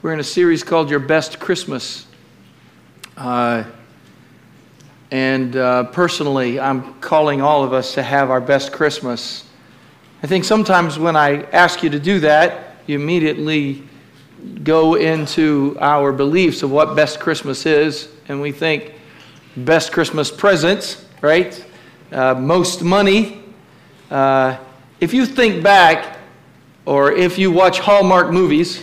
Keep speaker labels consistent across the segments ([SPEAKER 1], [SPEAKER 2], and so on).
[SPEAKER 1] We're in a series called Your Best Christmas. Uh, and uh, personally, I'm calling all of us to have our best Christmas. I think sometimes when I ask you to do that, you immediately go into our beliefs of what best Christmas is, and we think best Christmas presents, right? Uh, most money. Uh, if you think back, or if you watch Hallmark movies,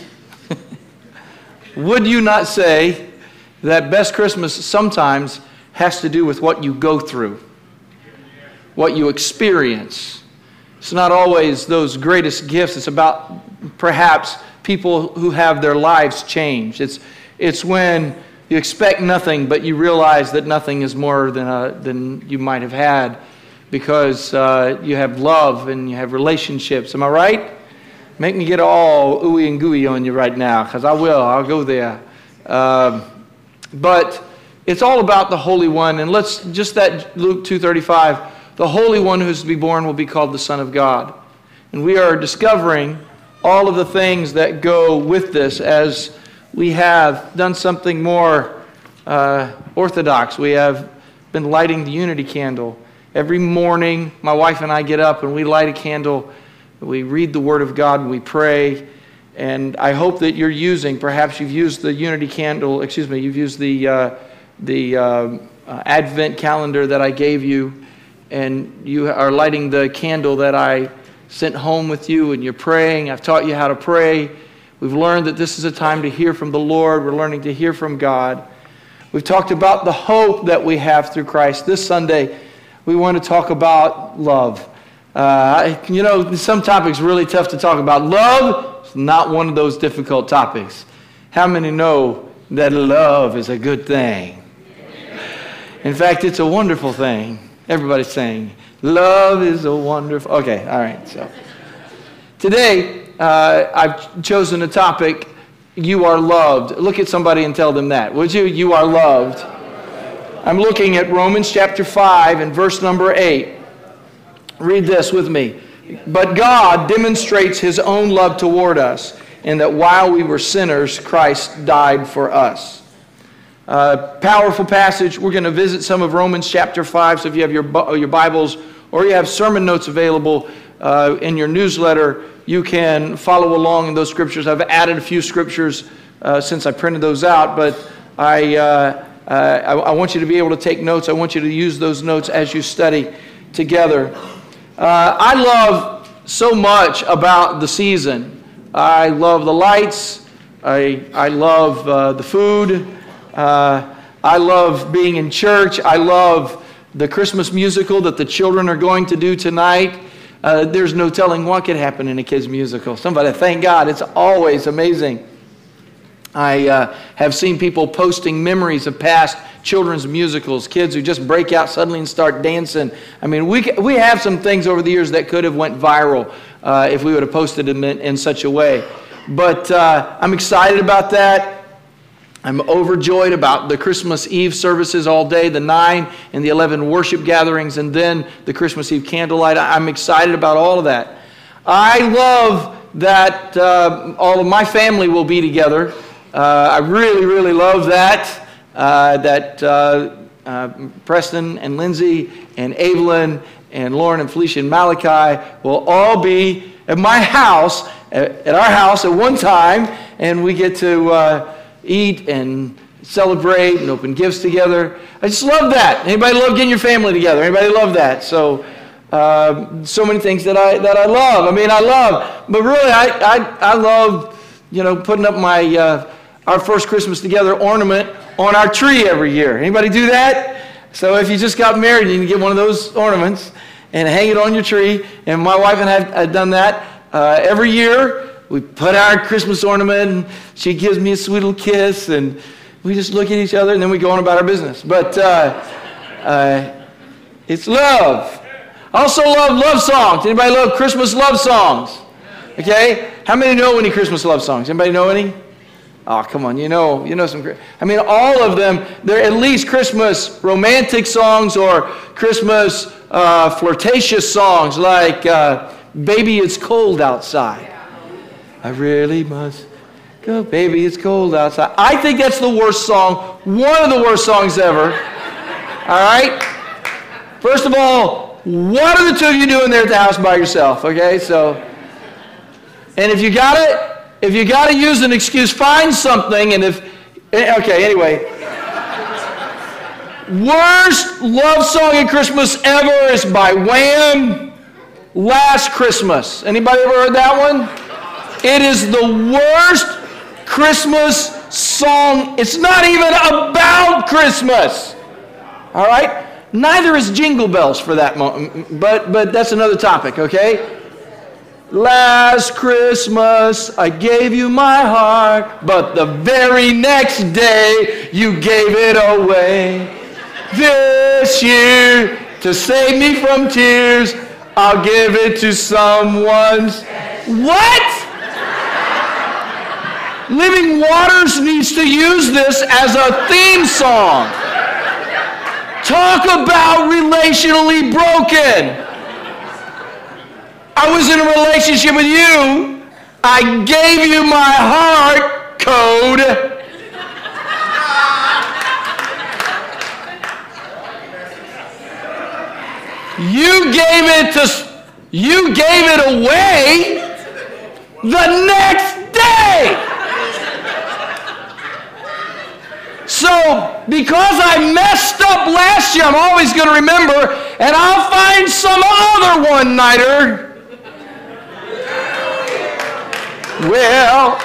[SPEAKER 1] would you not say that best Christmas sometimes has to do with what you go through, what you experience? It's not always those greatest gifts. It's about perhaps people who have their lives changed. It's, it's when you expect nothing, but you realize that nothing is more than, a, than you might have had because uh, you have love and you have relationships. Am I right? Make me get all ooey and gooey on you right now, because I will. I'll go there. Um, but it's all about the Holy One, and let's just that Luke 2:35. The Holy One who is to be born will be called the Son of God, and we are discovering all of the things that go with this as we have done something more uh, orthodox. We have been lighting the unity candle every morning. My wife and I get up and we light a candle we read the Word of God and we pray. And I hope that you're using, perhaps you've used the Unity candle, excuse me, you've used the, uh, the uh, uh, Advent calendar that I gave you, and you are lighting the candle that I sent home with you, and you're praying. I've taught you how to pray. We've learned that this is a time to hear from the Lord. We're learning to hear from God. We've talked about the hope that we have through Christ. This Sunday, we want to talk about love. Uh, you know, some topics really tough to talk about. Love is not one of those difficult topics. How many know that love is a good thing? In fact, it's a wonderful thing. Everybody's saying, love is a wonderful. Okay, all right. So today, uh, I've chosen a topic you are loved. Look at somebody and tell them that. Would you? You are loved. I'm looking at Romans chapter 5 and verse number 8. Read this with me. But God demonstrates his own love toward us in that while we were sinners, Christ died for us. Uh, powerful passage. We're going to visit some of Romans chapter 5. So if you have your, your Bibles or you have sermon notes available uh, in your newsletter, you can follow along in those scriptures. I've added a few scriptures uh, since I printed those out, but I, uh, uh, I, I want you to be able to take notes. I want you to use those notes as you study together. Uh, I love so much about the season. I love the lights. I, I love uh, the food. Uh, I love being in church. I love the Christmas musical that the children are going to do tonight. Uh, there's no telling what could happen in a kids' musical. Somebody, thank God, it's always amazing. I uh, have seen people posting memories of past children's musicals, kids who just break out suddenly and start dancing. I mean, we, we have some things over the years that could have went viral uh, if we would have posted them in, in such a way. But uh, I'm excited about that. I'm overjoyed about the Christmas Eve services all day, the nine and the 11 worship gatherings, and then the Christmas Eve candlelight. I'm excited about all of that. I love that uh, all of my family will be together. Uh, I really, really love that uh, that uh, Preston and Lindsay and Evelyn and Lauren and Felicia and Malachi will all be at my house, at, our house at one time, and we get to uh, eat and celebrate and open gifts together. I just love that. Anybody love getting your family together? Anybody love that? So, uh, so many things that I that I love. I mean, I love, but really, I I, I love, you know, putting up my uh, our first Christmas together ornament on our tree every year. Anybody do that? So if you just got married, you can get one of those ornaments and hang it on your tree. And my wife and I have done that uh, every year. We put our Christmas ornament, and she gives me a sweet little kiss, and we just look at each other, and then we go on about our business. But uh, uh, it's love. I also love love songs. Anybody love Christmas love songs? Okay? How many know any Christmas love songs? Anybody know any? Oh, come on, you know, you know some. I mean, all of them. They're at least Christmas romantic songs or Christmas uh, flirtatious songs like uh, "Baby, It's Cold Outside." I really must Go, baby, it's cold outside. I think that's the worst song, one of the worst songs ever. All right? First of all, what are the two of you doing there at the house by yourself? Okay, so, and if you got it, if you got to use an excuse, find something, and if, eh, okay, anyway. Worst love song at Christmas ever is by Wham! Last Christmas. Anybody ever heard that one? It is the worst Christmas song. It's not even about Christmas. All right? Neither is Jingle Bells for that moment, but, but that's another topic, okay? Last Christmas I gave you my heart, but the very next day you gave it away. This year, to save me from tears, I'll give it to someone's. What? Living Waters needs to use this as a theme song. Talk about relationally broken. I was in a relationship with you. I gave you my heart code. You gave it to you gave it away the next day. So, because I messed up last year, I'm always going to remember, and I'll find some other one nighter. Well,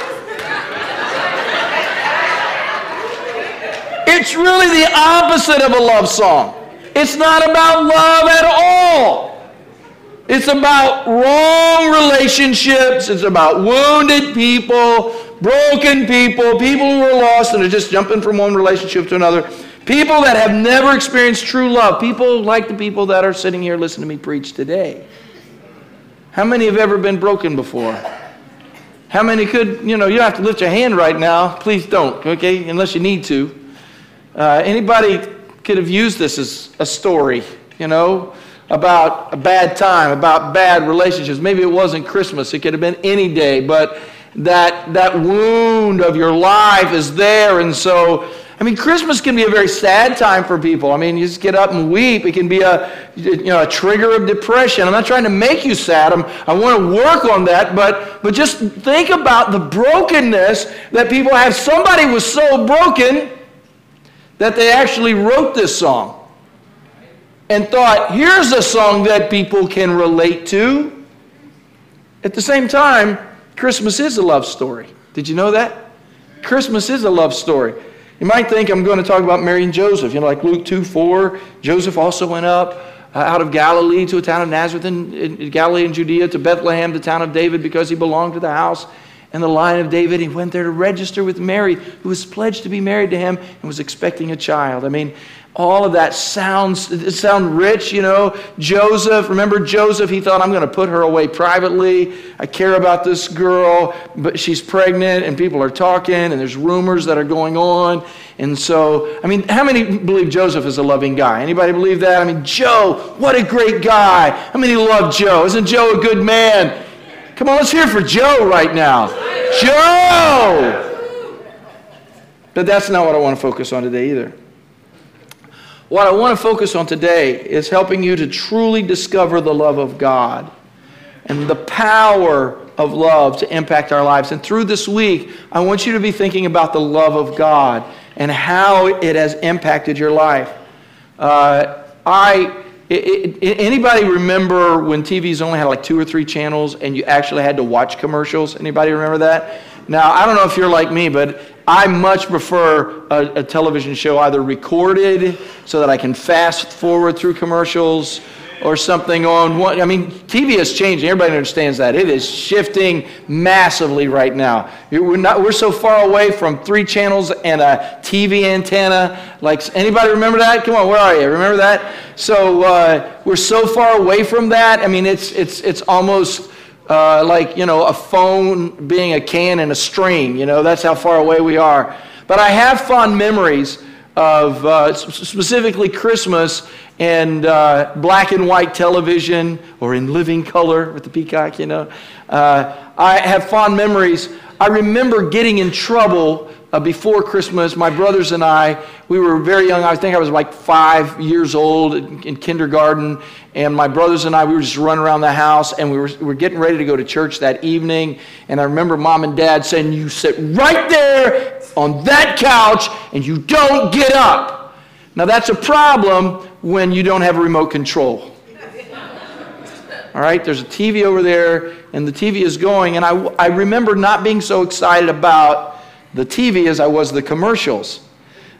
[SPEAKER 1] it's really the opposite of a love song. It's not about love at all. It's about wrong relationships. It's about wounded people, broken people, people who are lost and are just jumping from one relationship to another. People that have never experienced true love. People like the people that are sitting here listening to me preach today. How many have ever been broken before? How many could, you know, you don't have to lift your hand right now. Please don't, okay, unless you need to. Uh, anybody could have used this as a story, you know, about a bad time, about bad relationships. Maybe it wasn't Christmas, it could have been any day, but that, that wound of your life is there. And so, I mean, Christmas can be a very sad time for people. I mean, you just get up and weep. It can be a, you know, a trigger of depression. I'm not trying to make you sad. I'm, I want to work on that, but, but just think about the brokenness that people have. Somebody was so broken that they actually wrote this song and thought, here's a song that people can relate to. At the same time, Christmas is a love story. Did you know that? Christmas is a love story. You might think I'm going to talk about Mary and Joseph. You know, like Luke 2 4, Joseph also went up uh, out of Galilee to a town of Nazareth in, in Galilee and Judea to Bethlehem, the town of David, because he belonged to the house and the line of David. He went there to register with Mary, who was pledged to be married to him and was expecting a child. I mean, all of that sounds sound rich you know. Joseph remember joseph? He thought i'm going to put her away privately. I care about this girl but she's pregnant and people are talking and there's rumors that are going on. And so i mean how many believe joseph is a loving guy? Anybody believe that? I mean joe what a great guy. How many love joe? Isn't joe a good man come on let's hear for joe right now joe but that's not what i want to focus on today either what I want to focus on today is helping you to truly discover the love of God and the power of love to impact our lives. And through this week, I want you to be thinking about the love of God and how it has impacted your life. Uh, I. It, anybody remember when TVs only had like two or three channels and you actually had to watch commercials? Anybody remember that? Now, I don't know if you're like me, but I much prefer a, a, television show either recorded so that I can fast forward through commercials or something on one. I mean, TV has changed. Everybody understands that. It is shifting massively right now. We're, not, we're so far away from three channels and a TV antenna. Like, anybody remember that? Come on, where are you? Remember that? So uh, we're so far away from that. I mean, it's, it's, it's almost uh, like, you know, a phone being a can and a string. You know, that's how far away we are. But I have fond memories of uh, specifically Christmas and uh, black and white television or in living color with the peacock, you know. Uh, I have fond memories I remember getting in trouble uh, before Christmas. My brothers and I, we were very young. I think I was like five years old in, in kindergarten. And my brothers and I, we were just running around the house and we were, we were getting ready to go to church that evening. And I remember mom and dad saying, You sit right there on that couch and you don't get up. Now, that's a problem when you don't have a remote control. All right, there's a TV over there, and the TV is going. And I, I remember not being so excited about the TV as I was the commercials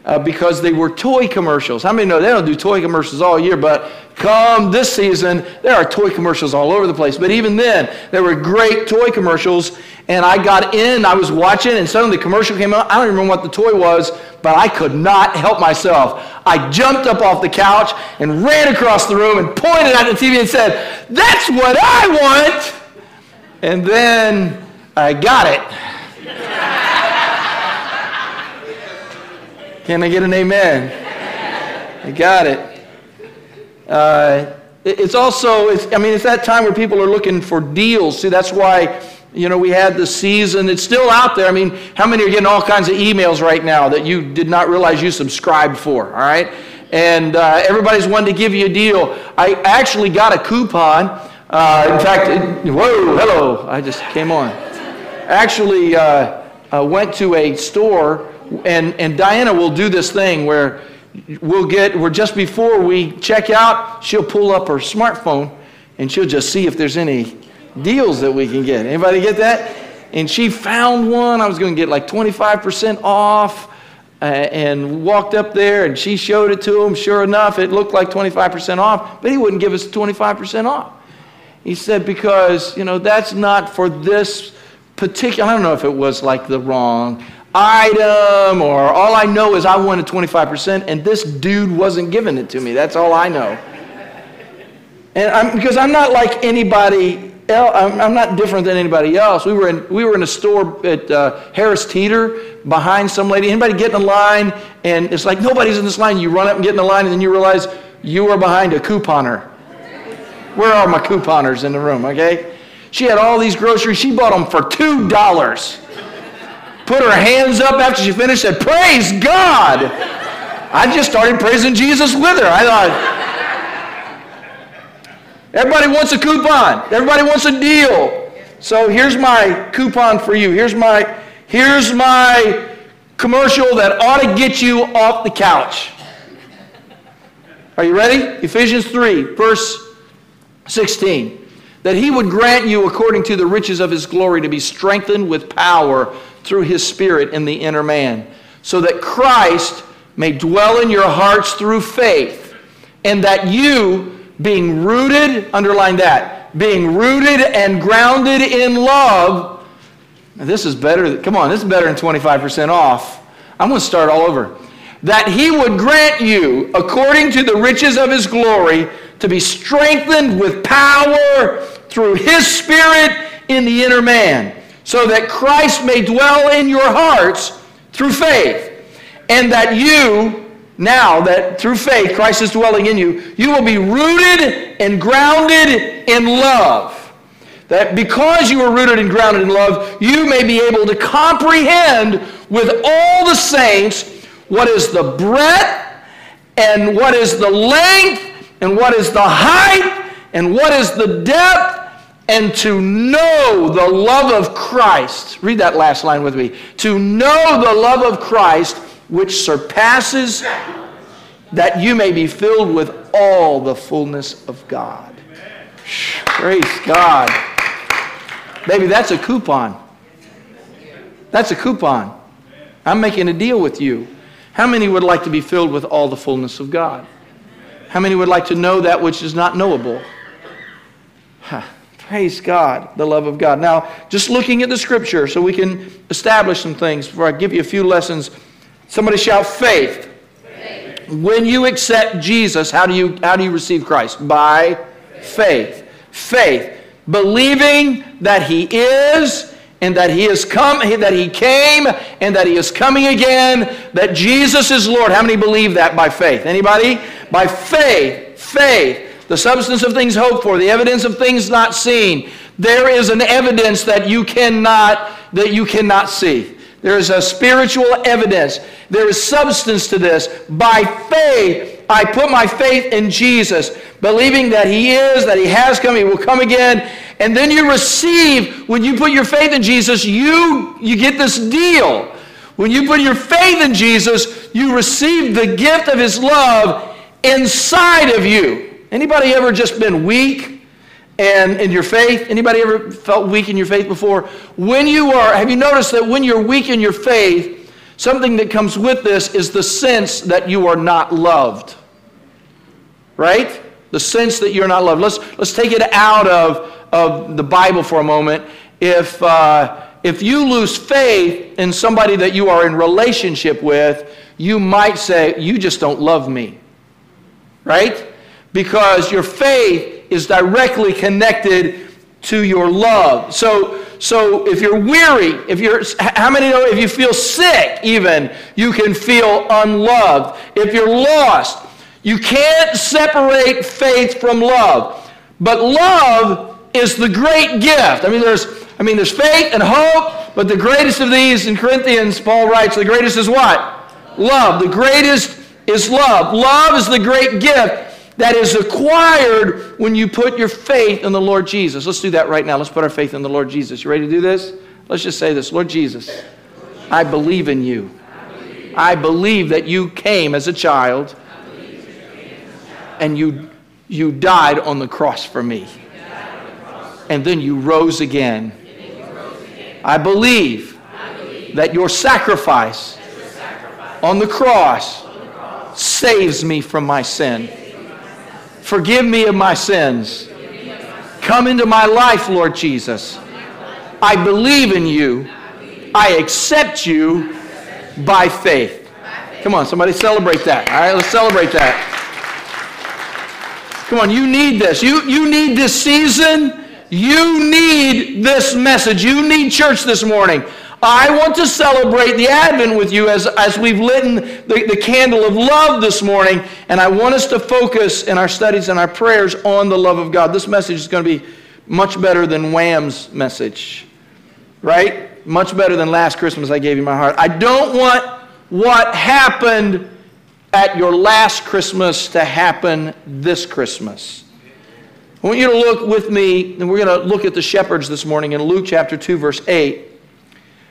[SPEAKER 1] uh, because they were toy commercials. How many know they don't do toy commercials all year, but come this season, there are toy commercials all over the place. But even then, there were great toy commercials. And I got in, I was watching, and suddenly the commercial came out. I don't even remember what the toy was, but I could not help myself. I jumped up off the couch and ran across the room and pointed at the TV and said, That's what I want! And then I got it. Can I get an amen? I got it. Uh, it's also, it's, I mean, it's that time where people are looking for deals. See, that's why, you know, we had the season. It's still out there. I mean, how many are getting all kinds of emails right now that you did not realize you subscribed for, all right? And uh, everybody's wanting to give you a deal. I actually got a coupon. Uh, in fact, it, whoa, hello, I just came on. Actually, uh, went to a store and, and Diana will do this thing where we'll get, where just before we check out, she'll pull up her smartphone and she'll just see if there's any deals that we can get. Anybody get that? And she found one. I was going to get like 25% off. Uh, and walked up there and she showed it to him. Sure enough, it looked like 25% off, but he wouldn't give us 25% off. He said, because, you know, that's not for this particular, I don't know if it was like the wrong item or all I know is I wanted 25% and this dude wasn't giving it to me. That's all I know. And I'm, because I'm not like anybody else, I'm, I'm, not different than anybody else. We were in, we were in a store at uh, Harris Teeter behind some lady. Anybody get in line and it's like nobody's in this line. You run up and get in the line and then you realize you are behind a couponer. Where are my couponers in the room, okay? She had all these groceries. She bought them for $2 put her hands up after she finished said, Praise God. I just started praising Jesus with her. I thought, everybody wants a coupon. Everybody wants a deal. So here's my coupon for you. Here's my, here's my commercial that ought to get you off the couch. Are you ready? Ephesians 3, verse 16. That he would grant you, according to the riches of his glory, to be strengthened with power through his Spirit in the inner man, so that Christ may dwell in your hearts through faith, and that you, being rooted, underline that, being rooted and grounded in love, this is better, come on, this is better than 25% off. I'm going to start all over. That he would grant you, according to the riches of his glory, to be strengthened with power through his Spirit in the inner man so that Christ may dwell in your hearts through faith, and that you, now that through faith Christ is dwelling in you, you will be rooted and grounded in love. That because you are rooted and grounded in love, you may be able to comprehend with all the saints what is the breadth and what is the length and what is the height and what is the depth and to know the love of Christ. Read that last line with me. To know the love of Christ, which surpasses that you may be filled with all the fullness of God. Praise God. Baby, that's a coupon. That's a coupon. I'm making a deal with you. How many would like to be filled with all the fullness of God? How many would like to know that which is not knowable? Huh. Praise God, the love of God. Now, just looking at the scripture so we can establish some things before I give you a few lessons. Somebody shout faith. faith. When you accept Jesus, how do you how do you receive Christ? By faith. Faith. Believing that he is and that he has come that he came and that he is coming again, that Jesus is Lord. How many believe that by faith? Anybody? By faith. Faith the substance of things hoped for, the evidence of things not seen. There is an evidence that you cannot that you cannot see. There is a spiritual evidence. There is substance to this. By faith, I put my faith in Jesus, believing that He is, that He has come, He will come again. And then you receive, when you put your faith in Jesus, you, you get this deal. When you put your faith in Jesus, you receive the gift of His love inside of you. Anybody ever just been weak? and in your faith? Anybody ever felt weak in your faith before? When you are have you noticed that when you're weak in your faith something that comes with this is the sense that you are not loved? Right? The sense that you're not loved. Let's let's take it out of of the bible for a moment. If uh, if you lose faith in somebody that you are in relationship with you might say you just don't love me. Right because your faith is directly connected to your love. So, so if you're weary, if you're, how many know if you feel sick even, you can feel unloved. If you're lost, you can't separate faith from love. But love is the great gift. I mean, there's, I mean, there's faith and hope, but the greatest of these in Corinthians, Paul writes, the greatest is what? Love. The greatest is love. Love is the great gift that is acquired when you put your faith in the Lord Jesus. Let's do that right now. Let's put our faith in the Lord Jesus. You ready to do this? Let's just say this Lord Jesus, I believe in you. I believe that you came as a child and you, you died on the cross for me. And then you rose again. I believe that your sacrifice on the cross saves me from my sin. Forgive me of my sins. Come into my life, Lord Jesus. I believe in you. I accept you by faith. Come on, somebody celebrate that. All right, let's celebrate that. Come on, you need this. You, you need this season. You need this message. You need church this morning. I want to celebrate the Advent with you as, as we've lit the, the candle of love this morning, and I want us to focus in our studies and our prayers on the love of God. This message is going to be much better than Wham's message, right? Much better than last Christmas I gave you my heart. I don't want what happened at your last Christmas to happen this Christmas. I want you to look with me, and we're going to look at the shepherds this morning in Luke chapter 2, verse 8.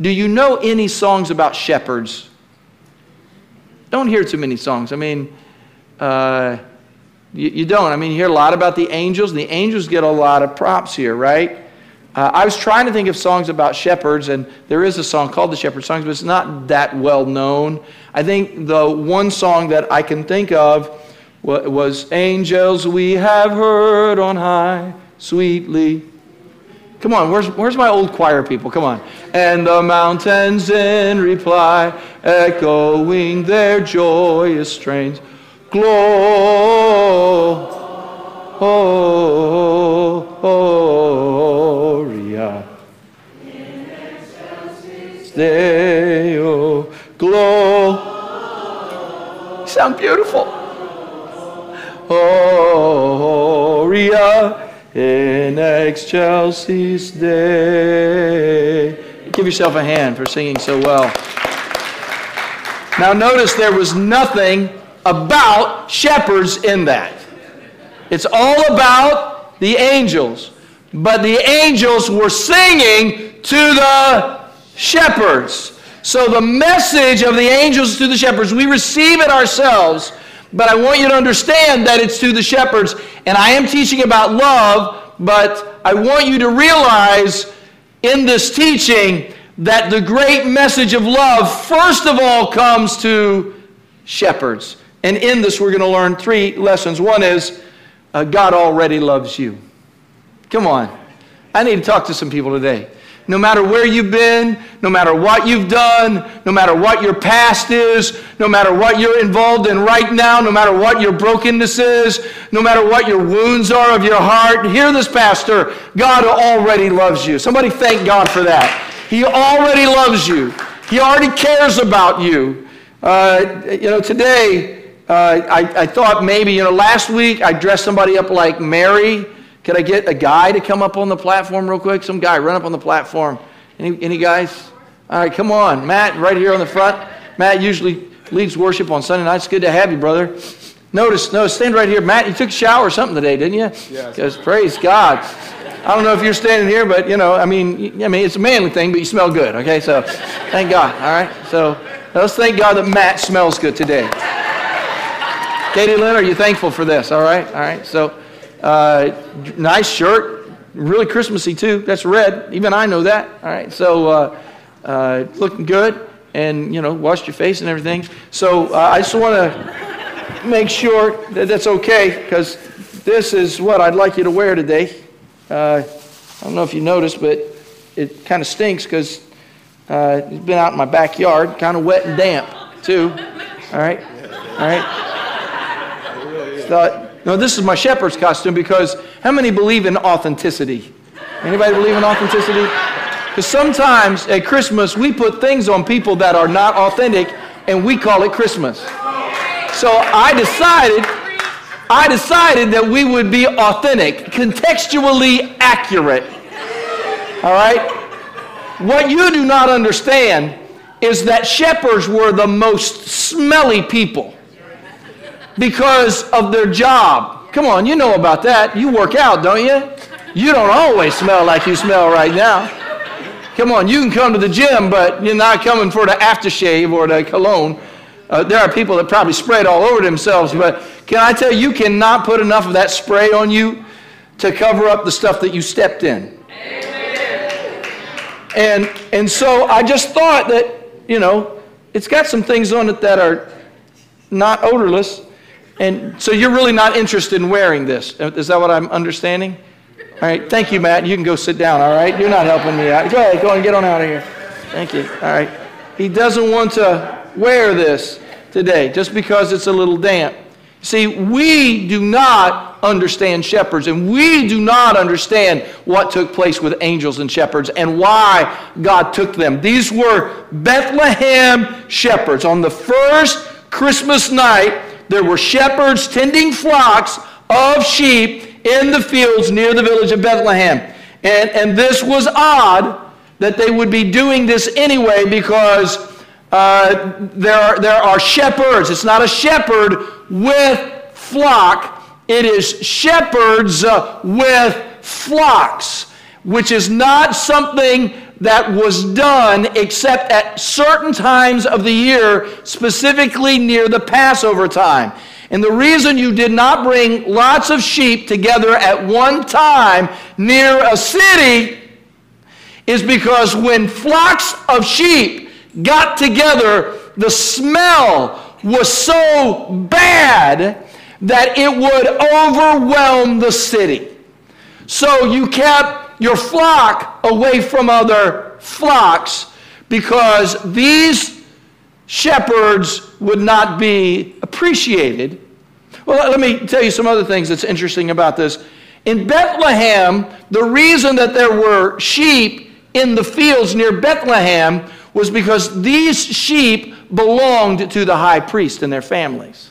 [SPEAKER 1] do you know any songs about shepherds? Don't hear too many songs. I mean, uh, you, you, don't. I mean, you hear a lot about the angels. The angels get a lot of props here, right? Uh, I was trying to think of songs about shepherds, and there is a song called the Shepherd Songs, but it's not that well known. I think the one song that I can think of was Angels We Have Heard on High, Sweetly Come on, where's, where's my old choir people? Come on. And the mountains in reply, echoing their joyous strains. Gloria. Deo. Gloria. Sound beautiful. Gloria in excelsis Deo. Give yourself a hand for singing so well. Now, notice there was nothing about shepherds in that. It's all about the angels. But the angels were singing to the shepherds. So, the message of the angels to the shepherds, we receive it ourselves but I want you to understand that it's to the shepherds. And I am teaching about love, but I want you to realize in this teaching that the great message of love, first of all, comes to shepherds. And in this, we're going to learn three lessons. One is uh, God already loves you. Come on. I need to talk to some people today. No matter where you've been, no matter what you've done, no matter what your past is, no matter what you're involved in right now, no matter what your brokenness is, no matter what your wounds are of your heart, hear this, Pastor. God already loves you. Somebody thank God for that. He already loves you, He already cares about you. Uh, you know, today, uh, I, I thought maybe, you know, last week I dressed somebody up like Mary. Could I get a guy to come up on the platform real quick? Some guy run up on the platform. Any, any guys? All right, come on. Matt, right here on the front. Matt usually leads worship on Sunday nights. Good to have you, brother. Notice, no, stand right here. Matt, you took a shower or something today, didn't you?
[SPEAKER 2] Yes.
[SPEAKER 1] Because praise God. I don't know if you're standing here, but you know, I mean, I mean, it's a manly thing, but you smell good. Okay, so thank God. All right, so let's thank God that Matt smells good today. Katie Lynn, are you thankful for this? All right, all right. So uh, nice shirt, really Christmassy too. That's red. Even I know that. All right. So uh, uh, looking good, and you know, washed your face and everything. So uh, I just want to make sure that that's okay because this is what I'd like you to wear today. Uh, I don't know if you noticed, but it kind of stinks because uh, it's been out in my backyard, kind of wet and damp too. All right. All right. Thought, no, this is my shepherd's costume because how many believe in authenticity? Anybody believe in authenticity? Because sometimes at Christmas we put things on people that are not authentic and we call it Christmas. So I decided, I decided that we would be authentic, contextually accurate. All right? What you do not understand is that shepherds were the most smelly people because of their job. Come on, you know about that. You work out, don't you? You don't always smell like you smell right now. Come on, you can come to the gym, but you're not coming for the aftershave or the cologne. Uh, there are people that probably spray it all over themselves, but can I tell you, you cannot put enough of that spray on you to cover up the stuff that you stepped in. And, and so I just thought that, you know, it's got some things on it that are not odorless, and so you're really not interested in wearing this. Uh, is that what I'm understanding? All right. Thank you, Matt. You can go sit down, all right? You're not helping me out. Go ahead. Go and get on out of here. Thank you. All right. He doesn't want to wear this today just because it's a little damp. See, we do not understand shepherds, and we do not understand what took place with angels and shepherds and why God took them. These were Bethlehem shepherds. On the first Christmas night, there were shepherds tending flocks of sheep in the fields near the village of Bethlehem. And, and this was odd that they would be doing this anyway because uh, there, are, there are shepherds. It's not a shepherd with flock, it is shepherds uh, with flocks, which is not something that was done except at certain times of the year, specifically near the Passover time. And the reason you did not bring lots of sheep together at one time near a city is because when flocks of sheep got together, the smell was so bad that it would overwhelm the city. So you kept your flock away from other flocks because these shepherds would not be appreciated. Well, let me tell you some other things that's interesting about this. In Bethlehem, the reason that there were sheep in the fields near Bethlehem was because these sheep belonged to the high priest and their families.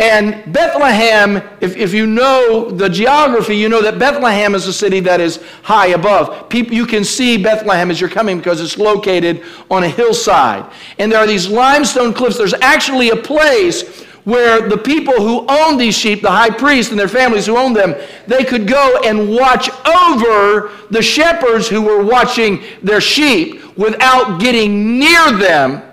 [SPEAKER 1] And Bethlehem, if, if you know the geography, you know that Bethlehem is a city that is high above. People, you can see Bethlehem as you're coming because it's located on a hillside. And there are these limestone cliffs. There's actually a place where the people who own these sheep, the high priest and their families who own them, they could go and watch over the shepherds who were watching their sheep without getting near them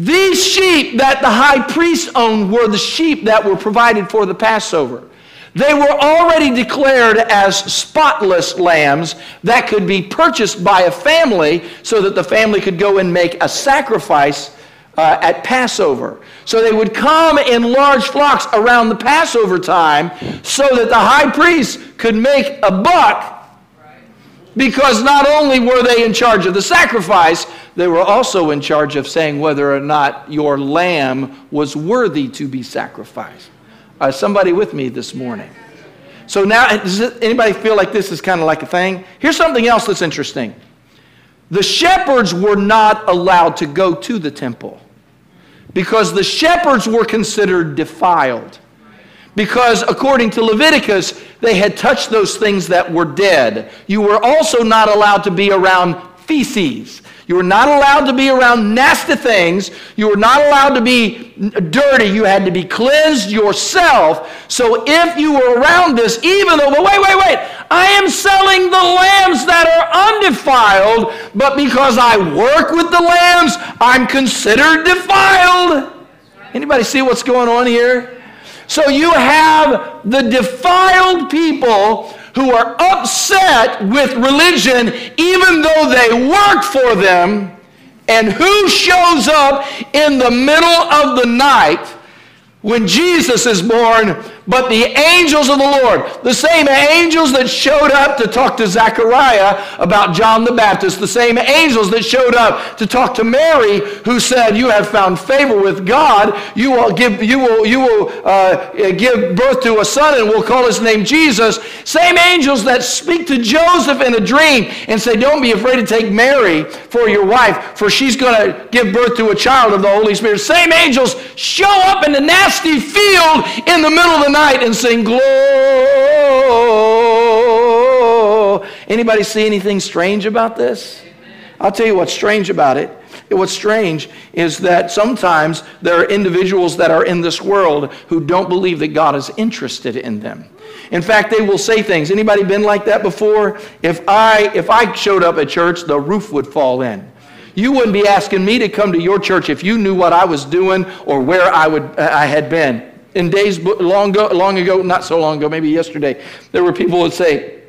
[SPEAKER 1] these sheep that the high priest owned were the sheep that were provided for the Passover. They were already declared as spotless lambs that could be purchased by a family so that the family could go and make a sacrifice uh, at Passover. So they would come in large flocks around the Passover time so that the high priest could make a buck Because not only were they in charge of the sacrifice, they were also in charge of saying whether or not your lamb was worthy to be sacrificed. Uh, somebody with me this morning? So now, does anybody feel like this is kind of like a thing? Here's something else that's interesting. The shepherds were not allowed to go to the temple because the shepherds were considered defiled. Because according to Leviticus, they had touched those things that were dead. You were also not allowed to be around feces. You were not allowed to be around nasty things. You were not allowed to be dirty. You had to be cleansed yourself. So if you were around this, even though, but wait, wait, wait, I am selling the lambs that are undefiled, but because I work with the lambs, I'm considered defiled. Anybody see what's going on here? So you have the defiled people who are upset with religion even though they work for them. And who shows up in the middle of the night when Jesus is born but the angels of the Lord, the same angels that showed up to talk to Zechariah about John the Baptist, the same angels that showed up to talk to Mary, who said, "You have found favor with God. You will give, you will, you will uh, give birth to a son, and we'll call his name Jesus." Same angels that speak to Joseph in a dream and say, "Don't be afraid to take Mary for your wife, for she's going to give birth to a child of the Holy Spirit." Same angels show up in the nasty field in the middle of the night night and sing glory. Anybody see anything strange about this? I'll tell you what's strange about it. What's strange is that sometimes there are individuals that are in this world who don't believe that God is interested in them. In fact, they will say things. Anybody been like that before? If I if I showed up at church, the roof would fall in. You wouldn't be asking me to come to your church if you knew what I was doing or where I would I had been in days long ago, long ago, not so long ago, maybe yesterday, there were people who would say,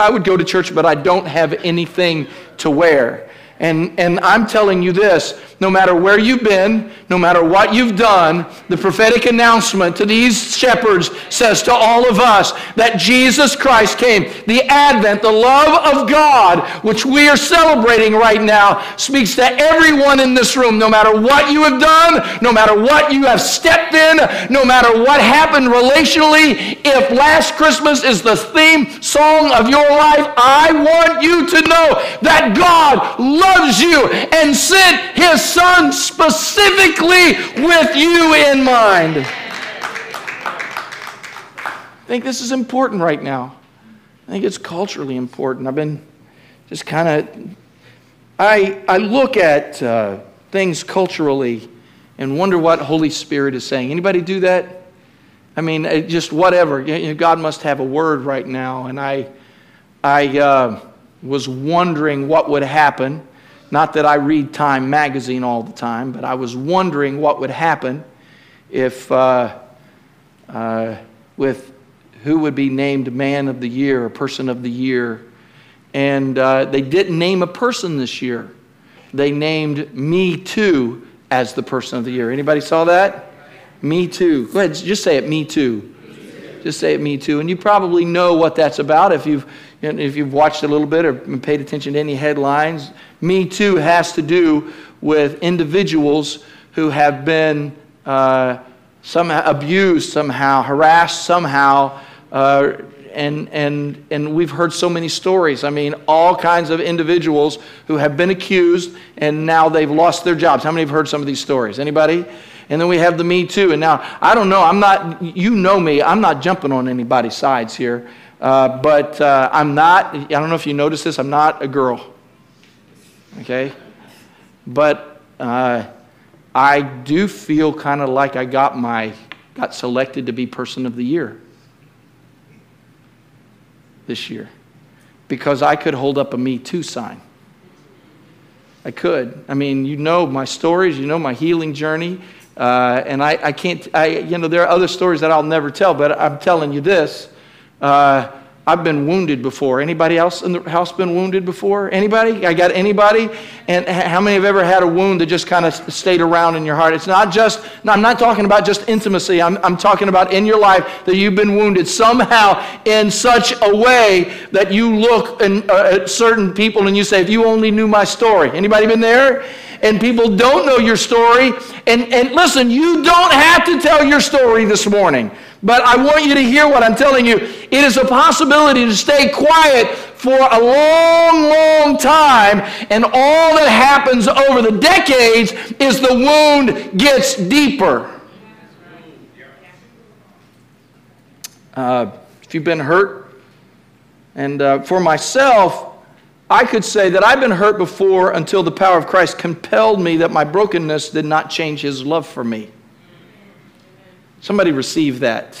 [SPEAKER 1] I would go to church, but I don't have anything to wear. And, and I'm telling you this no matter where you've been, no matter what you've done, the prophetic announcement to these shepherds says to all of us that Jesus Christ came. The Advent, the love of God, which we are celebrating right now, speaks to everyone in this room, no matter what you have done, no matter what you have stepped in, no matter what happened relationally. If last Christmas is the theme song of your life, I want you to know that God loves you and sent his son specifically with you in mind. I think this is important right now. I think it's culturally important. I've been just kind of, I, I look at uh, things culturally and wonder what Holy Spirit is saying. Anybody do that? I mean, just whatever. You know, God must have a word right now. And I, I uh, was wondering what would happen not that I read Time magazine all the time, but I was wondering what would happen if, uh, uh, with who would be named Man of the Year or Person of the Year. And uh, they didn't name a person this year. They named Me Too as the Person of the Year. Anybody saw that? Me Too. Go ahead, just say it, Me Too. Just say it, Me Too. And you probably know what that's about if you've, if you've watched a little bit or paid attention to any headlines. Me Too has to do with individuals who have been uh, somehow abused, somehow harassed, somehow. Uh, and, and, and we've heard so many stories. I mean, all kinds of individuals who have been accused and now they've lost their jobs. How many have heard some of these stories? Anybody? And then we have the Me Too. And now, I don't know, I'm not, you know me, I'm not jumping on anybody's sides here. Uh, but uh, I'm not, I don't know if you noticed this, I'm not a girl okay? But uh, I do feel kind of like I got my got selected to be person of the year this year because I could hold up a Me Too sign. I could. I mean, you know my stories, you know my healing journey. Uh, and I, I can't, I, you know, there are other stories that I'll never tell, but I'm telling you this. Uh, I've been wounded before. Anybody else in the house been wounded before? Anybody? I got anybody? And how many have ever had a wound that just kind of stayed around in your heart? It's not just, no, I'm not talking about just intimacy. I'm, I'm talking about in your life that you've been wounded somehow in such a way that you look in, uh, at certain people and you say, if you only knew my story. Anybody been there? and people don't know your story. And, and listen, you don't have to tell your story this morning. But I want you to hear what I'm telling you. It is a possibility to stay quiet for a long, long time, and all that happens over the decades is the wound gets deeper. Uh, if you've been hurt, and uh, for myself, I could say that I've been hurt before until the power of Christ compelled me that my brokenness did not change his love for me. Somebody receive that.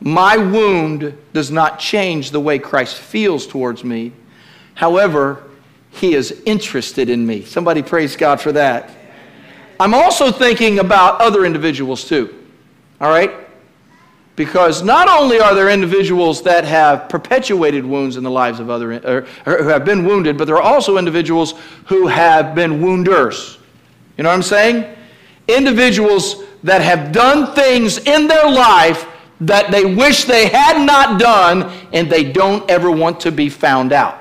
[SPEAKER 1] My wound does not change the way Christ feels towards me. However, he is interested in me. Somebody praise God for that. I'm also thinking about other individuals too. All right? Because not only are there individuals that have perpetuated wounds in the lives of other, or, or who have been wounded, but there are also individuals who have been wounders. You know what I'm saying? Individuals that have done things in their life that they wish they had not done and they don't ever want to be found out.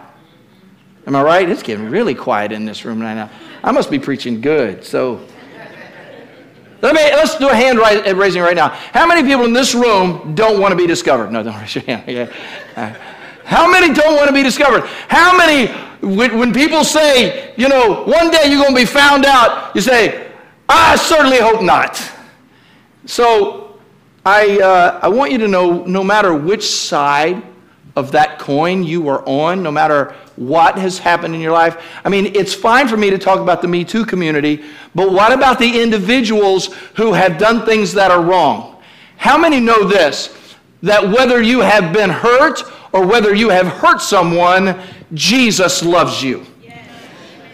[SPEAKER 1] Am I right? It's getting really quiet in this room right now. I must be preaching good. So let me let's do a hand uh, raising right now. How many people in this room don't want to be discovered? No, don't raise your hand. Yeah. Uh, how many don't want to be discovered? How many when, when people say, you know, one day you're going to be found out, you say, I certainly hope not. So I, uh, I want you to know no matter which side of that coin you are on, no matter what has happened in your life. I mean, it's fine for me to talk about the Me Too community, but what about the individuals who have done things that are wrong? How many know this? That whether you have been hurt or whether you have hurt someone, Jesus loves you.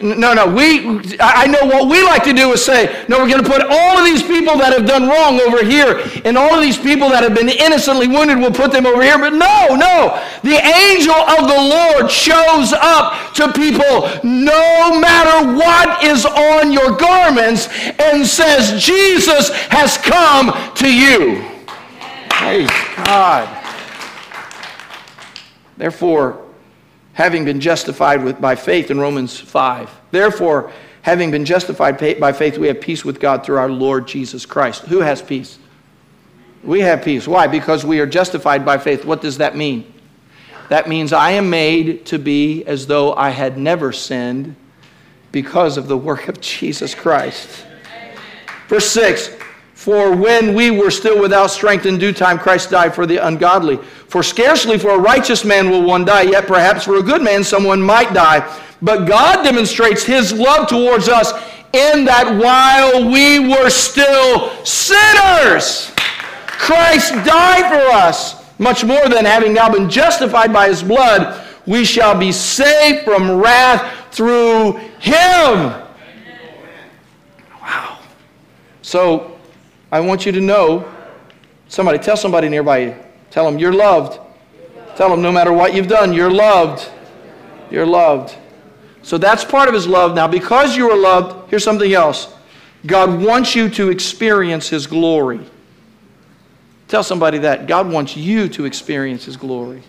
[SPEAKER 1] No, no, we, I know what we like to do is say, no, we're going to put all of these people that have done wrong over here, and all of these people that have been innocently wounded, we'll put them over here. But no, no, the angel of the Lord shows up to people no matter what is on your garments and says, Jesus has come to you. Praise God. Therefore, having been justified with, by faith in Romans 5. Therefore, having been justified by faith, we have peace with God through our Lord Jesus Christ. Who has peace? We have peace. Why? Because we are justified by faith. What does that mean? That means I am made to be as though I had never sinned because of the work of Jesus Christ. Verse 6 for when we were still without strength in due time, Christ died for the ungodly. For scarcely for a righteous man will one die, yet perhaps for a good man someone might die. But God demonstrates his love towards us in that while we were still sinners, Christ died for us. Much more than having now been justified by his blood, we shall be saved from wrath through him. Wow. So, I want you to know somebody, tell somebody nearby. Tell them you're loved. Tell them no matter what you've done, you're loved. You're loved. So that's part of his love. Now, because you are loved, here's something else God wants you to experience his glory. Tell somebody that. God wants you to experience his glory.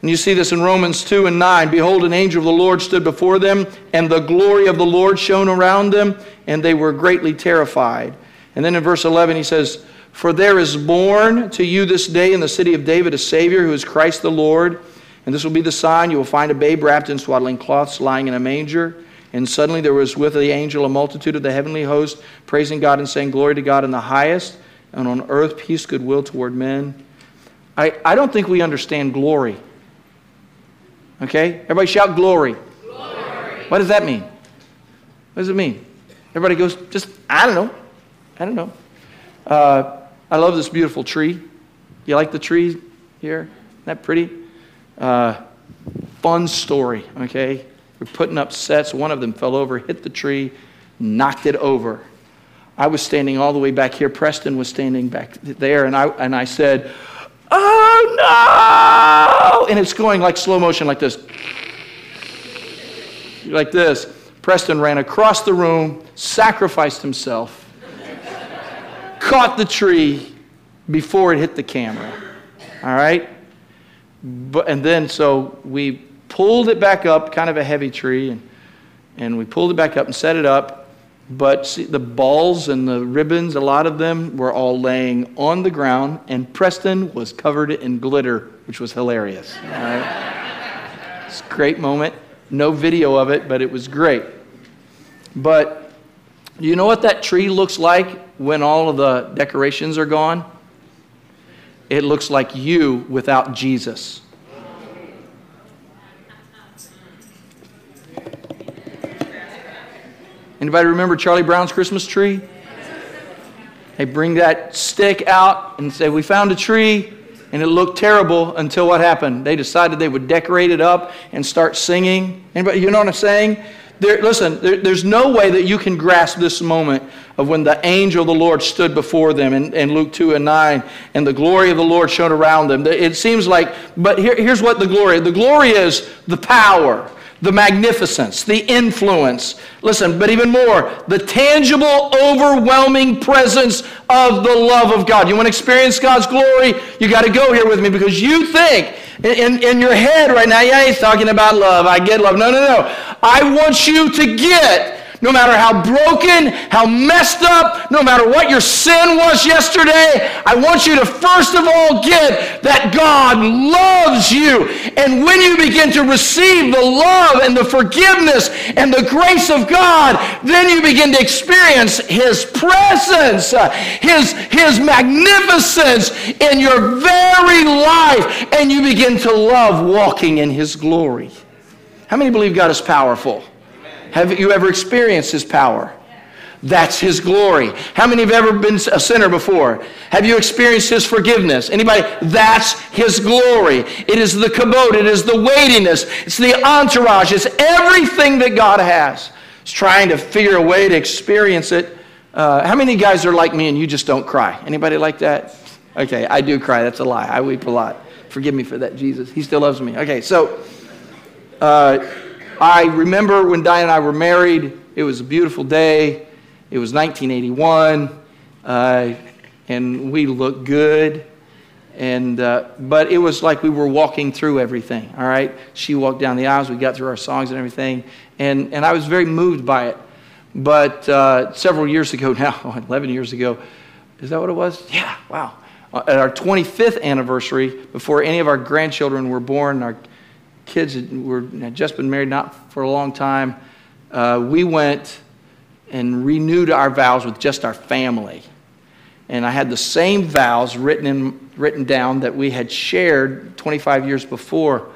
[SPEAKER 1] And you see this in Romans 2 and 9. Behold, an angel of the Lord stood before them, and the glory of the Lord shone around them, and they were greatly terrified. And then in verse 11, he says, For there is born to you this day in the city of David a Savior who is Christ the Lord. And this will be the sign you will find a babe wrapped in swaddling cloths lying in a manger. And suddenly there was with the angel a multitude of the heavenly host, praising God and saying, Glory to God in the highest, and on earth peace, goodwill toward men. I, I don't think we understand glory. Okay? Everybody shout glory. glory. What does that mean? What does it mean? Everybody goes, just, I don't know. I don't know. Uh, I love this beautiful tree. You like the tree here? Isn't that pretty? Uh, fun story, okay? We're putting up sets. One of them fell over, hit the tree, knocked it over. I was standing all the way back here. Preston was standing back there, and I, and I said, Oh no! And it's going like slow motion, like this. Like this. Preston ran across the room, sacrificed himself, caught the tree before it hit the camera. All right? But, and then, so we pulled it back up, kind of a heavy tree, and, and we pulled it back up and set it up. But see, the balls and the ribbons, a lot of them were all laying on the ground, and Preston was covered in glitter, which was hilarious. All right? it's a great moment. No video of it, but it was great. But you know what that tree looks like when all of the decorations are gone? It looks like you without Jesus. Anybody remember Charlie Brown's Christmas tree? They bring that stick out and say, We found a tree, and it looked terrible until what happened? They decided they would decorate it up and start singing. Anybody, you know what I'm saying? There, listen, there, there's no way that you can grasp this moment of when the angel of the Lord stood before them in, in Luke 2 and 9, and the glory of the Lord shone around them. It seems like, but here, here's what the glory the glory is the power the magnificence, the influence. Listen, but even more, the tangible, overwhelming presence of the love of God. You want to experience God's glory? You got to go here with me because you think in, in your head right now, yeah, he's talking about love. I get love. No, no, no. I want you to get no matter how broken, how messed up, no matter what your sin was yesterday, I want you to first of all get that God loves you. And when you begin to receive the love and the forgiveness and the grace of God, then you begin to experience His presence, uh, His, His magnificence in your very life, and you begin to love walking in His glory. How many believe God is powerful? Have you ever experienced His power? That's His glory. How many have ever been a sinner before? Have you experienced His forgiveness? Anybody? That's His glory. It is the kabod. It is the weightiness. It's the entourage. It's everything that God has. It's trying to figure a way to experience it. Uh, how many guys are like me and you just don't cry? Anybody like that? Okay, I do cry. That's a lie. I weep a lot. Forgive me for that, Jesus. He still loves me. Okay, so. Uh, I remember when Diane and I were married, it was a beautiful day. It was 1981, uh, and we looked good. And, uh, but it was like we were walking through everything, all right? She walked down the aisles, we got through our songs and everything, and, and I was very moved by it. But uh, several years ago now, 11 years ago, is that what it was? Yeah, wow. Uh, at our 25th anniversary, before any of our grandchildren were born, our kids were, had just been married not for a long time, uh, we went and renewed our vows with just our family. And I had the same vows written, in, written down that we had shared 25 years before,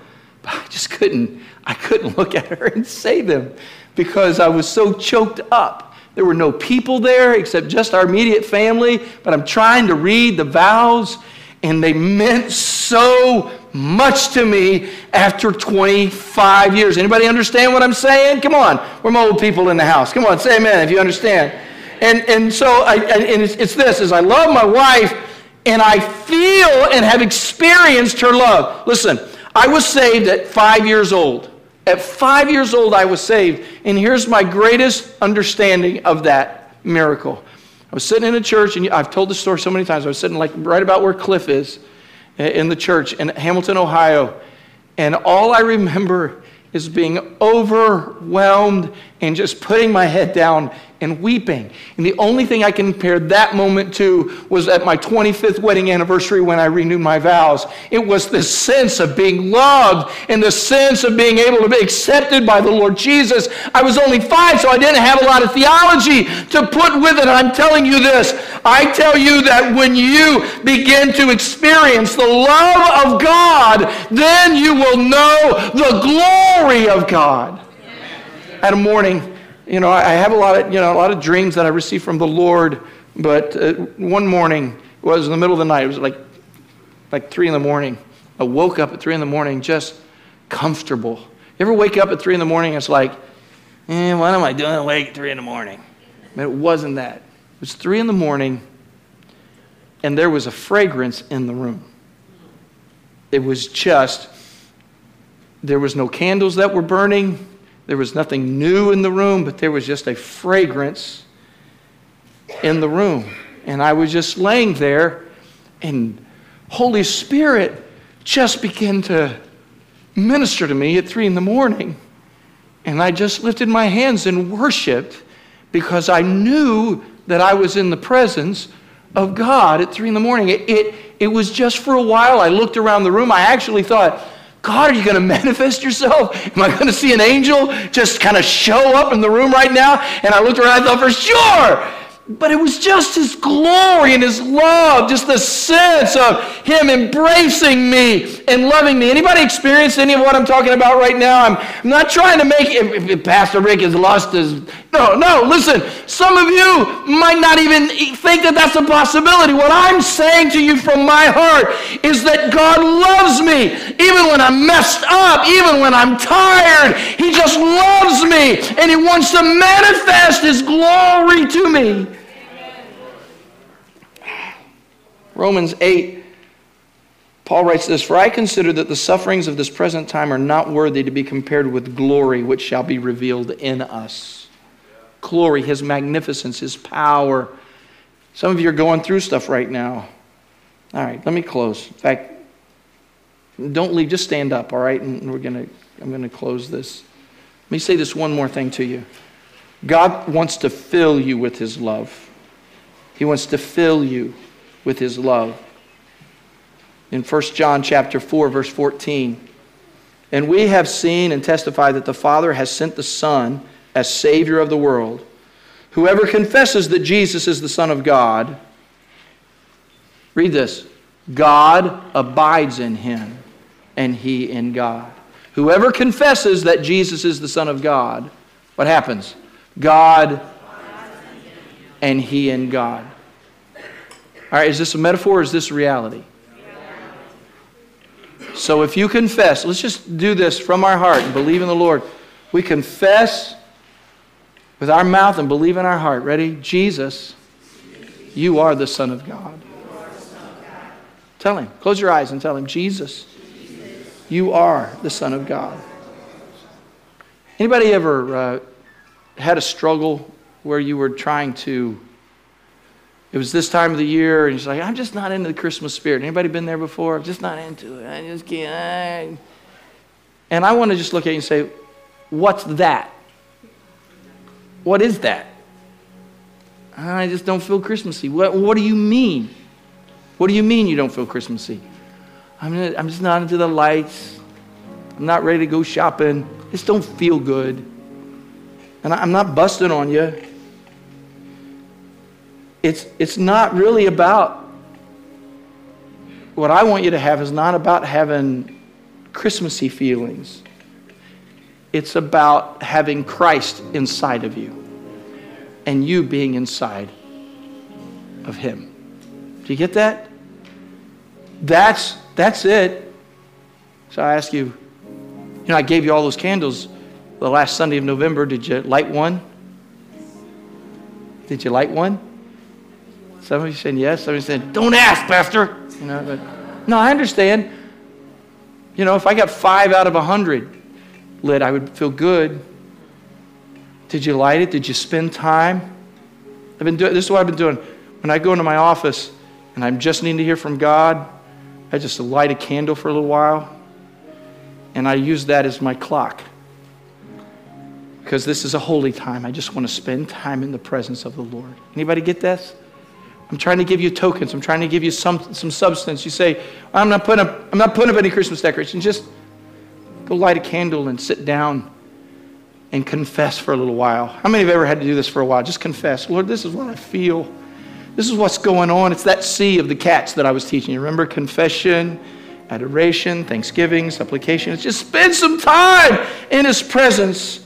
[SPEAKER 1] but I just couldn't, I couldn't look at her and say them because I was so choked up. There were no people there except just our immediate family, but I'm trying to read the vows, and they meant so much to me after 25 years. Anybody understand what I'm saying? Come on. We're old people in the house. Come on, say amen if you understand. And, and so I, and it's, it's this, is I love my wife and I feel and have experienced her love. Listen, I was saved at five years old. At five years old, I was saved. And here's my greatest understanding of that miracle. I was sitting in a church, and I've told this story so many times. I was sitting like right about where Cliff is in the church in Hamilton, Ohio. And all I remember is being overwhelmed and just putting my head down and weeping. And the only thing I can compare that moment to was at my 25th wedding anniversary when I renewed my vows. It was the sense of being loved and the sense of being able to be accepted by the Lord Jesus. I was only five, so I didn't have a lot of theology to put with it. I'm telling you this I tell you that when you begin to experience the love of God, then you will know the glory of God. At a morning, you know, I have a lot of, you know, a lot of dreams that I receive from the Lord, but uh, one morning, it was in the middle of the night, it was like, like 3 in the morning. I woke up at 3 in the morning just comfortable. You ever wake up at 3 in the morning, it's like, eh, what am I doing awake at 3 in the morning? But it wasn't that. It was 3 in the morning, and there was a fragrance in the room. it was just, there was no candles that were burning. There was nothing new in the room, but there was just a fragrance in the room. And I was just laying there, and Holy Spirit just began to minister to me at three in the morning. And I just lifted my hands and worshiped because I knew that I was in the presence of God at three in the morning. It, it, it was just for a while. I looked around the room. I actually thought, God, are you going to manifest yourself? Am I going to see an angel just kind of show up in the room right now? And I looked around, I thought, for sure. But it was just His glory and His love, just the sense of Him embracing me and loving me. Anybody experienced any of what I'm talking about right now? I'm, not trying to make if, if Pastor Rick has lost his. No, no, listen. Some of you might not even think that that's a possibility. What I'm saying to you from my heart is that God loves me. Even when I'm messed up, even when I'm tired, He just loves me and He wants to manifest His glory to me. Romans 8, Paul writes this For I consider that the sufferings of this present time are not worthy to be compared with glory which shall be revealed in us. Glory, His magnificence, His power. Some of you are going through stuff right now. All right, let me close. In fact, don't leave, just stand up, all right? And we're to, I'm going to close this. Let me say this one more thing to you. God wants to fill you with His love. He wants to fill you with his love. In 1 John chapter 4 verse 14, and we have seen and testified that the Father has sent the Son as savior of the world. Whoever confesses that Jesus is the Son of God, read this, God abides in him and he in God. Whoever confesses that Jesus is the Son of God, what happens? God and he in God. All right, is this a metaphor or is this reality? So if you confess, let's just do this from our heart and believe in the Lord. We confess with our mouth and believe in our heart. Ready? Jesus, you are the Son of God. Tell him. Close your eyes and tell him, Jesus, you are the Son of God. Anybody ever uh, had a struggle where you were trying to it was this time of the year, and he's like, I'm just not into the Christmas spirit. Anybody been there before? I'm just not into it. I just can't. And I want to just look at you and say, what's that? What is that? I just don't feel Christmassy. What, what do you mean? What do you mean you don't feel Christmassy? I'm, I'm just not into the lights. I'm not ready to go shopping. Just don't feel good. And I'm not busting on you it's, it's not really about, what I want you to have is not about having Christmassy feelings. It's about having Christ inside of you and you being inside of Him. Do you get that? That's, that's it. So I ask you, you know, I gave you all those candles the last Sunday of November. Did you light one? Did you light one? Some of you saying yes. Some of you saying, don't ask, Pastor. You know, but no, I understand. You know, if I got five out of a hundred lit, I would feel good. Did you light it? Did you spend time? I've been doing this is what I've been doing. When I go into my office and I'm just needing to hear from God, I just light a candle for a little while. And I use that as my clock. Because this is a holy time. I just want to spend time in the presence of the Lord. Anybody get this? I'm trying to give you tokens. I'm trying to give you some, some substance. You say, I'm not, putting up, I'm not putting up any Christmas decorations. Just go light a candle and sit down and confess for a little while. How many have ever had to do this for a while? Just confess. Lord, this is what I feel. This is what's going on. It's that sea of the cats that I was teaching you. Remember confession, adoration, thanksgiving, supplication. It's just spend some time in His presence.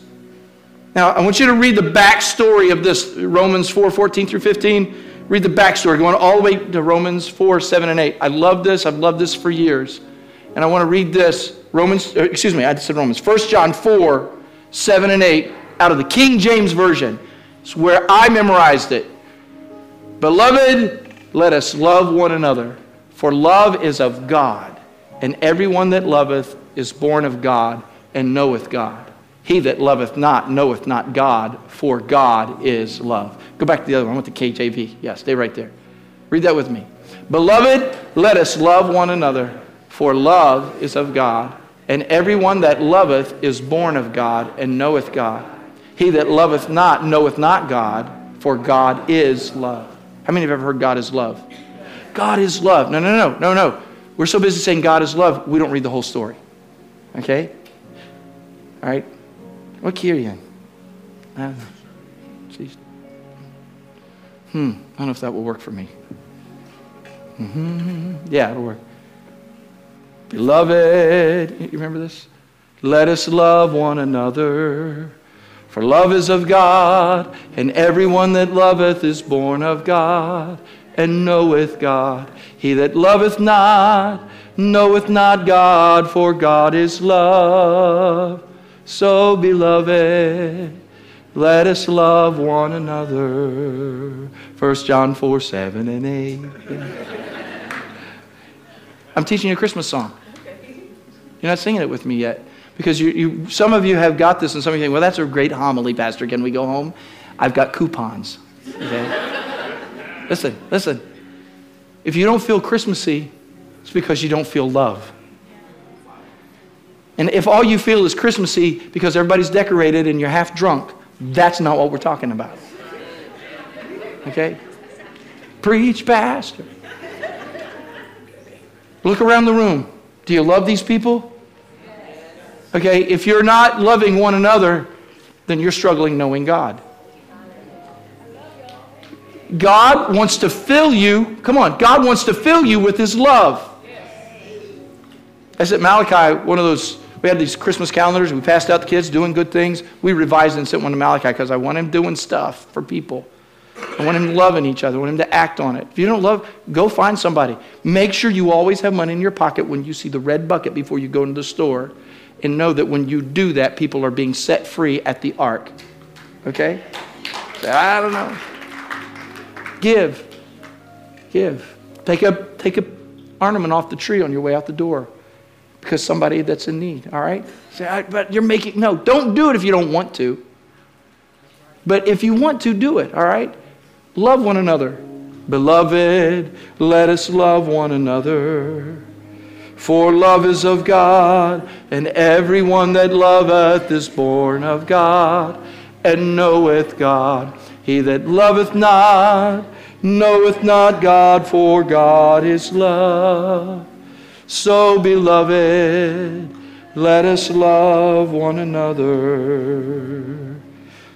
[SPEAKER 1] Now, I want you to read the backstory of this Romans 4 14 through 15 read the backstory, going all the way to Romans 4, 7, and 8. I love this. I've loved this for years. And I want to read this, Romans, uh, excuse me, I said Romans, 1 John 4, 7, and 8, out of the King James Version. It's where I memorized it. Beloved, let us love one another, for love is of God. and everyone that loveth is born of God and knoweth God. He that loveth not knoweth not God, for God is love. Go back to the other one. I want the KJV. Yeah, stay right there. Read that with me. Beloved, let us love one another, for love is of God, and everyone that loveth is born of God and knoweth God. He that loveth not knoweth not God, for God is love. How many have ever heard God is love? God is love. No, no, no, no, no. We're so busy saying God is love, we don't read the whole story. Okay? All right? What key are you in? Jeez. Hmm, I don't know if that will work for me. Mm-hmm. Yeah, it'll work. Beloved, you remember this? Let us love one another. For love is of God, and everyone that loveth is born of God, and knoweth God. He that loveth not knoweth not God, for God is love. So, beloved, let us love one another. 1 John 4 7 and 8. I'm teaching you a Christmas song. You're not singing it with me yet. Because you, you, some of you have got this, and some of you think, well, that's a great homily, Pastor. Can we go home? I've got coupons. Okay? listen, listen. If you don't feel Christmassy, it's because you don't feel love. And if all you feel is Christmassy because everybody's decorated and you're half drunk, that's not what we're talking about. Okay? Preach, Pastor. Look around the room. Do you love these people? Okay, if you're not loving one another, then you're struggling knowing God. God wants to fill you, come on, God wants to fill you with His love. I said Malachi, one of those, we had these Christmas calendars, we passed out the kids doing good things. We revised and sent one to Malachi because I want him doing stuff for people. I want him loving each other. I want him to act on it. If you don't love, go find somebody. Make sure you always have money in your pocket when you see the red bucket before you go into the store and know that when you do that, people are being set free at the ark. Okay? I don't know. Give. Give. Take a take a ornament off the tree on your way out the door because somebody that's in need. All right? Say, but you're making no. Don't do it if you don't want to. But if you want to, do it. All right? Love one another. Beloved, let us love one another. For love is of God, and everyone that loveth is born of God, and knoweth God. He that loveth not knoweth not God, for God is love. So, beloved, let us love one another.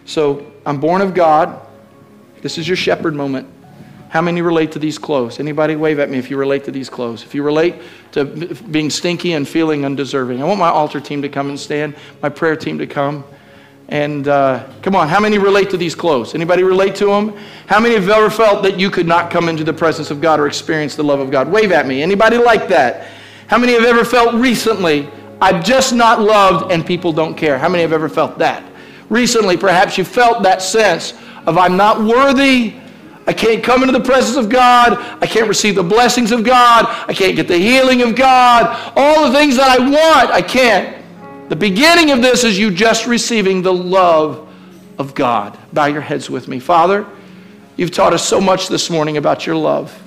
[SPEAKER 1] So, I'm born of God. This is your shepherd moment. How many relate to these clothes? Anybody wave at me if you relate to these clothes. If you relate to being stinky and feeling undeserving. I want my altar team to come and stand, my prayer team to come. And uh, come on, how many relate to these clothes? Anybody relate to them? How many have ever felt that you could not come into the presence of God or experience the love of God? Wave at me. Anybody like that? How many have ever felt recently, I've just not loved and people don't care? How many have ever felt that? Recently, perhaps you felt that sense of I'm not worthy, I can't come into the presence of God. I can't receive the blessings of God. I can't get the healing of God. All the things that I want, I can't. The beginning of this is you just receiving the love of God. Bow your heads with me. Father, you've taught us so much this morning about your love.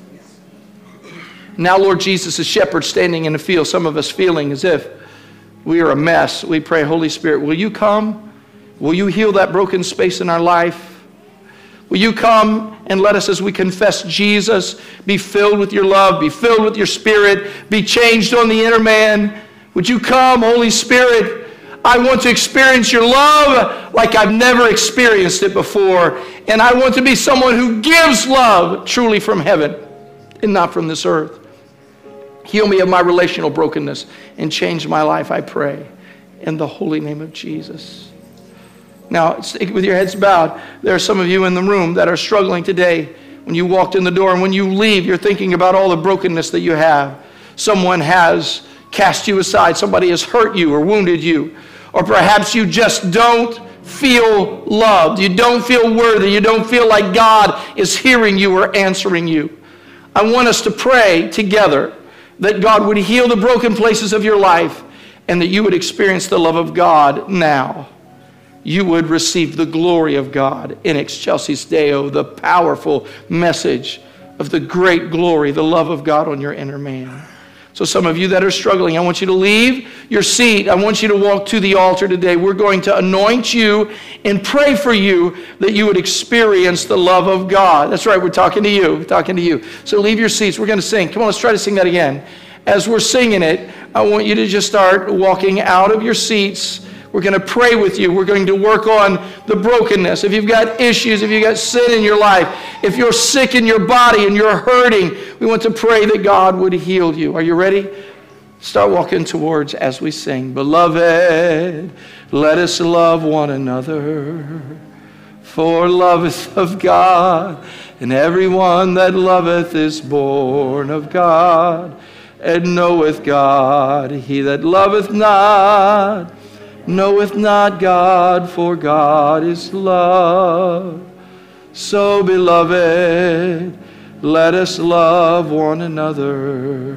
[SPEAKER 1] Now, Lord Jesus, as shepherds standing in the field, some of us feeling as if we are a mess. We pray, Holy Spirit, will you come? Will you heal that broken space in our life? Will you come and let us, as we confess Jesus, be filled with your love, be filled with your spirit, be changed on the inner man? Would you come, Holy Spirit? I want to experience your love like I've never experienced it before. And I want to be someone who gives love truly from heaven and not from this earth. Heal me of my relational brokenness and change my life, I pray, in the holy name of Jesus. Now, with your heads bowed, there are some of you in the room that are struggling today. When you walked in the door and when you leave, you're thinking about all the brokenness that you have. Someone has cast you aside, somebody has hurt you or wounded you, or perhaps you just don't feel loved. You don't feel worthy. You don't feel like God is hearing you or answering you. I want us to pray together. That God would heal the broken places of your life and that you would experience the love of God now. You would receive the glory of God in Excelsis Deo, the powerful message of the great glory, the love of God on your inner man. So, some of you that are struggling, I want you to leave your seat. I want you to walk to the altar today. We're going to anoint you and pray for you that you would experience the love of God. That's right, we're talking to you. We're talking to you. So, leave your seats. We're going to sing. Come on, let's try to sing that again. As we're singing it, I want you to just start walking out of your seats we're going to pray with you. We're going to work on the brokenness. If you've got issues, if you've got sin in your life, if you're sick in your body and you're hurting, we want to pray that God would heal you. Are you ready? Start walking towards as we sing. Beloved, let us love one another. For love is of God, and everyone that loveth is born of God, and knoweth God. He that loveth not, knoweth not God, for God is love. So, beloved, let us love one another.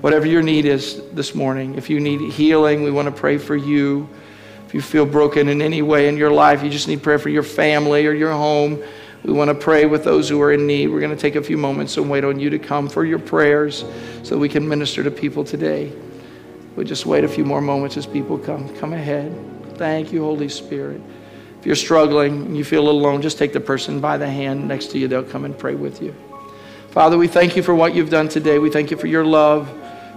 [SPEAKER 1] Whatever your need is this morning, if you need healing, we want to pray for you. If you feel broken in any way in your life, you just need prayer for your family or your home. We want to pray with those who are in need. We're going to take a few moments and wait on you to come for your prayers so we can minister to people today. We'll just wait a few more moments as people come. Come ahead. Thank you, Holy Spirit. If you're struggling and you feel a little alone, just take the person by the hand next to you. They'll come and pray with you. Father, we thank you for what you've done today. We thank you for your love.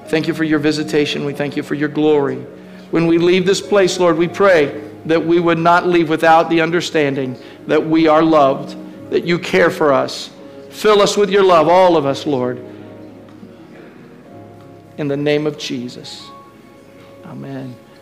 [SPEAKER 1] Thank you for your visitation. We thank you for your glory. When we leave this place, Lord, we pray that we would not leave without the understanding that we are loved, that you care for us. Fill us with your love, all of us, Lord. In the name of Jesus. Amen.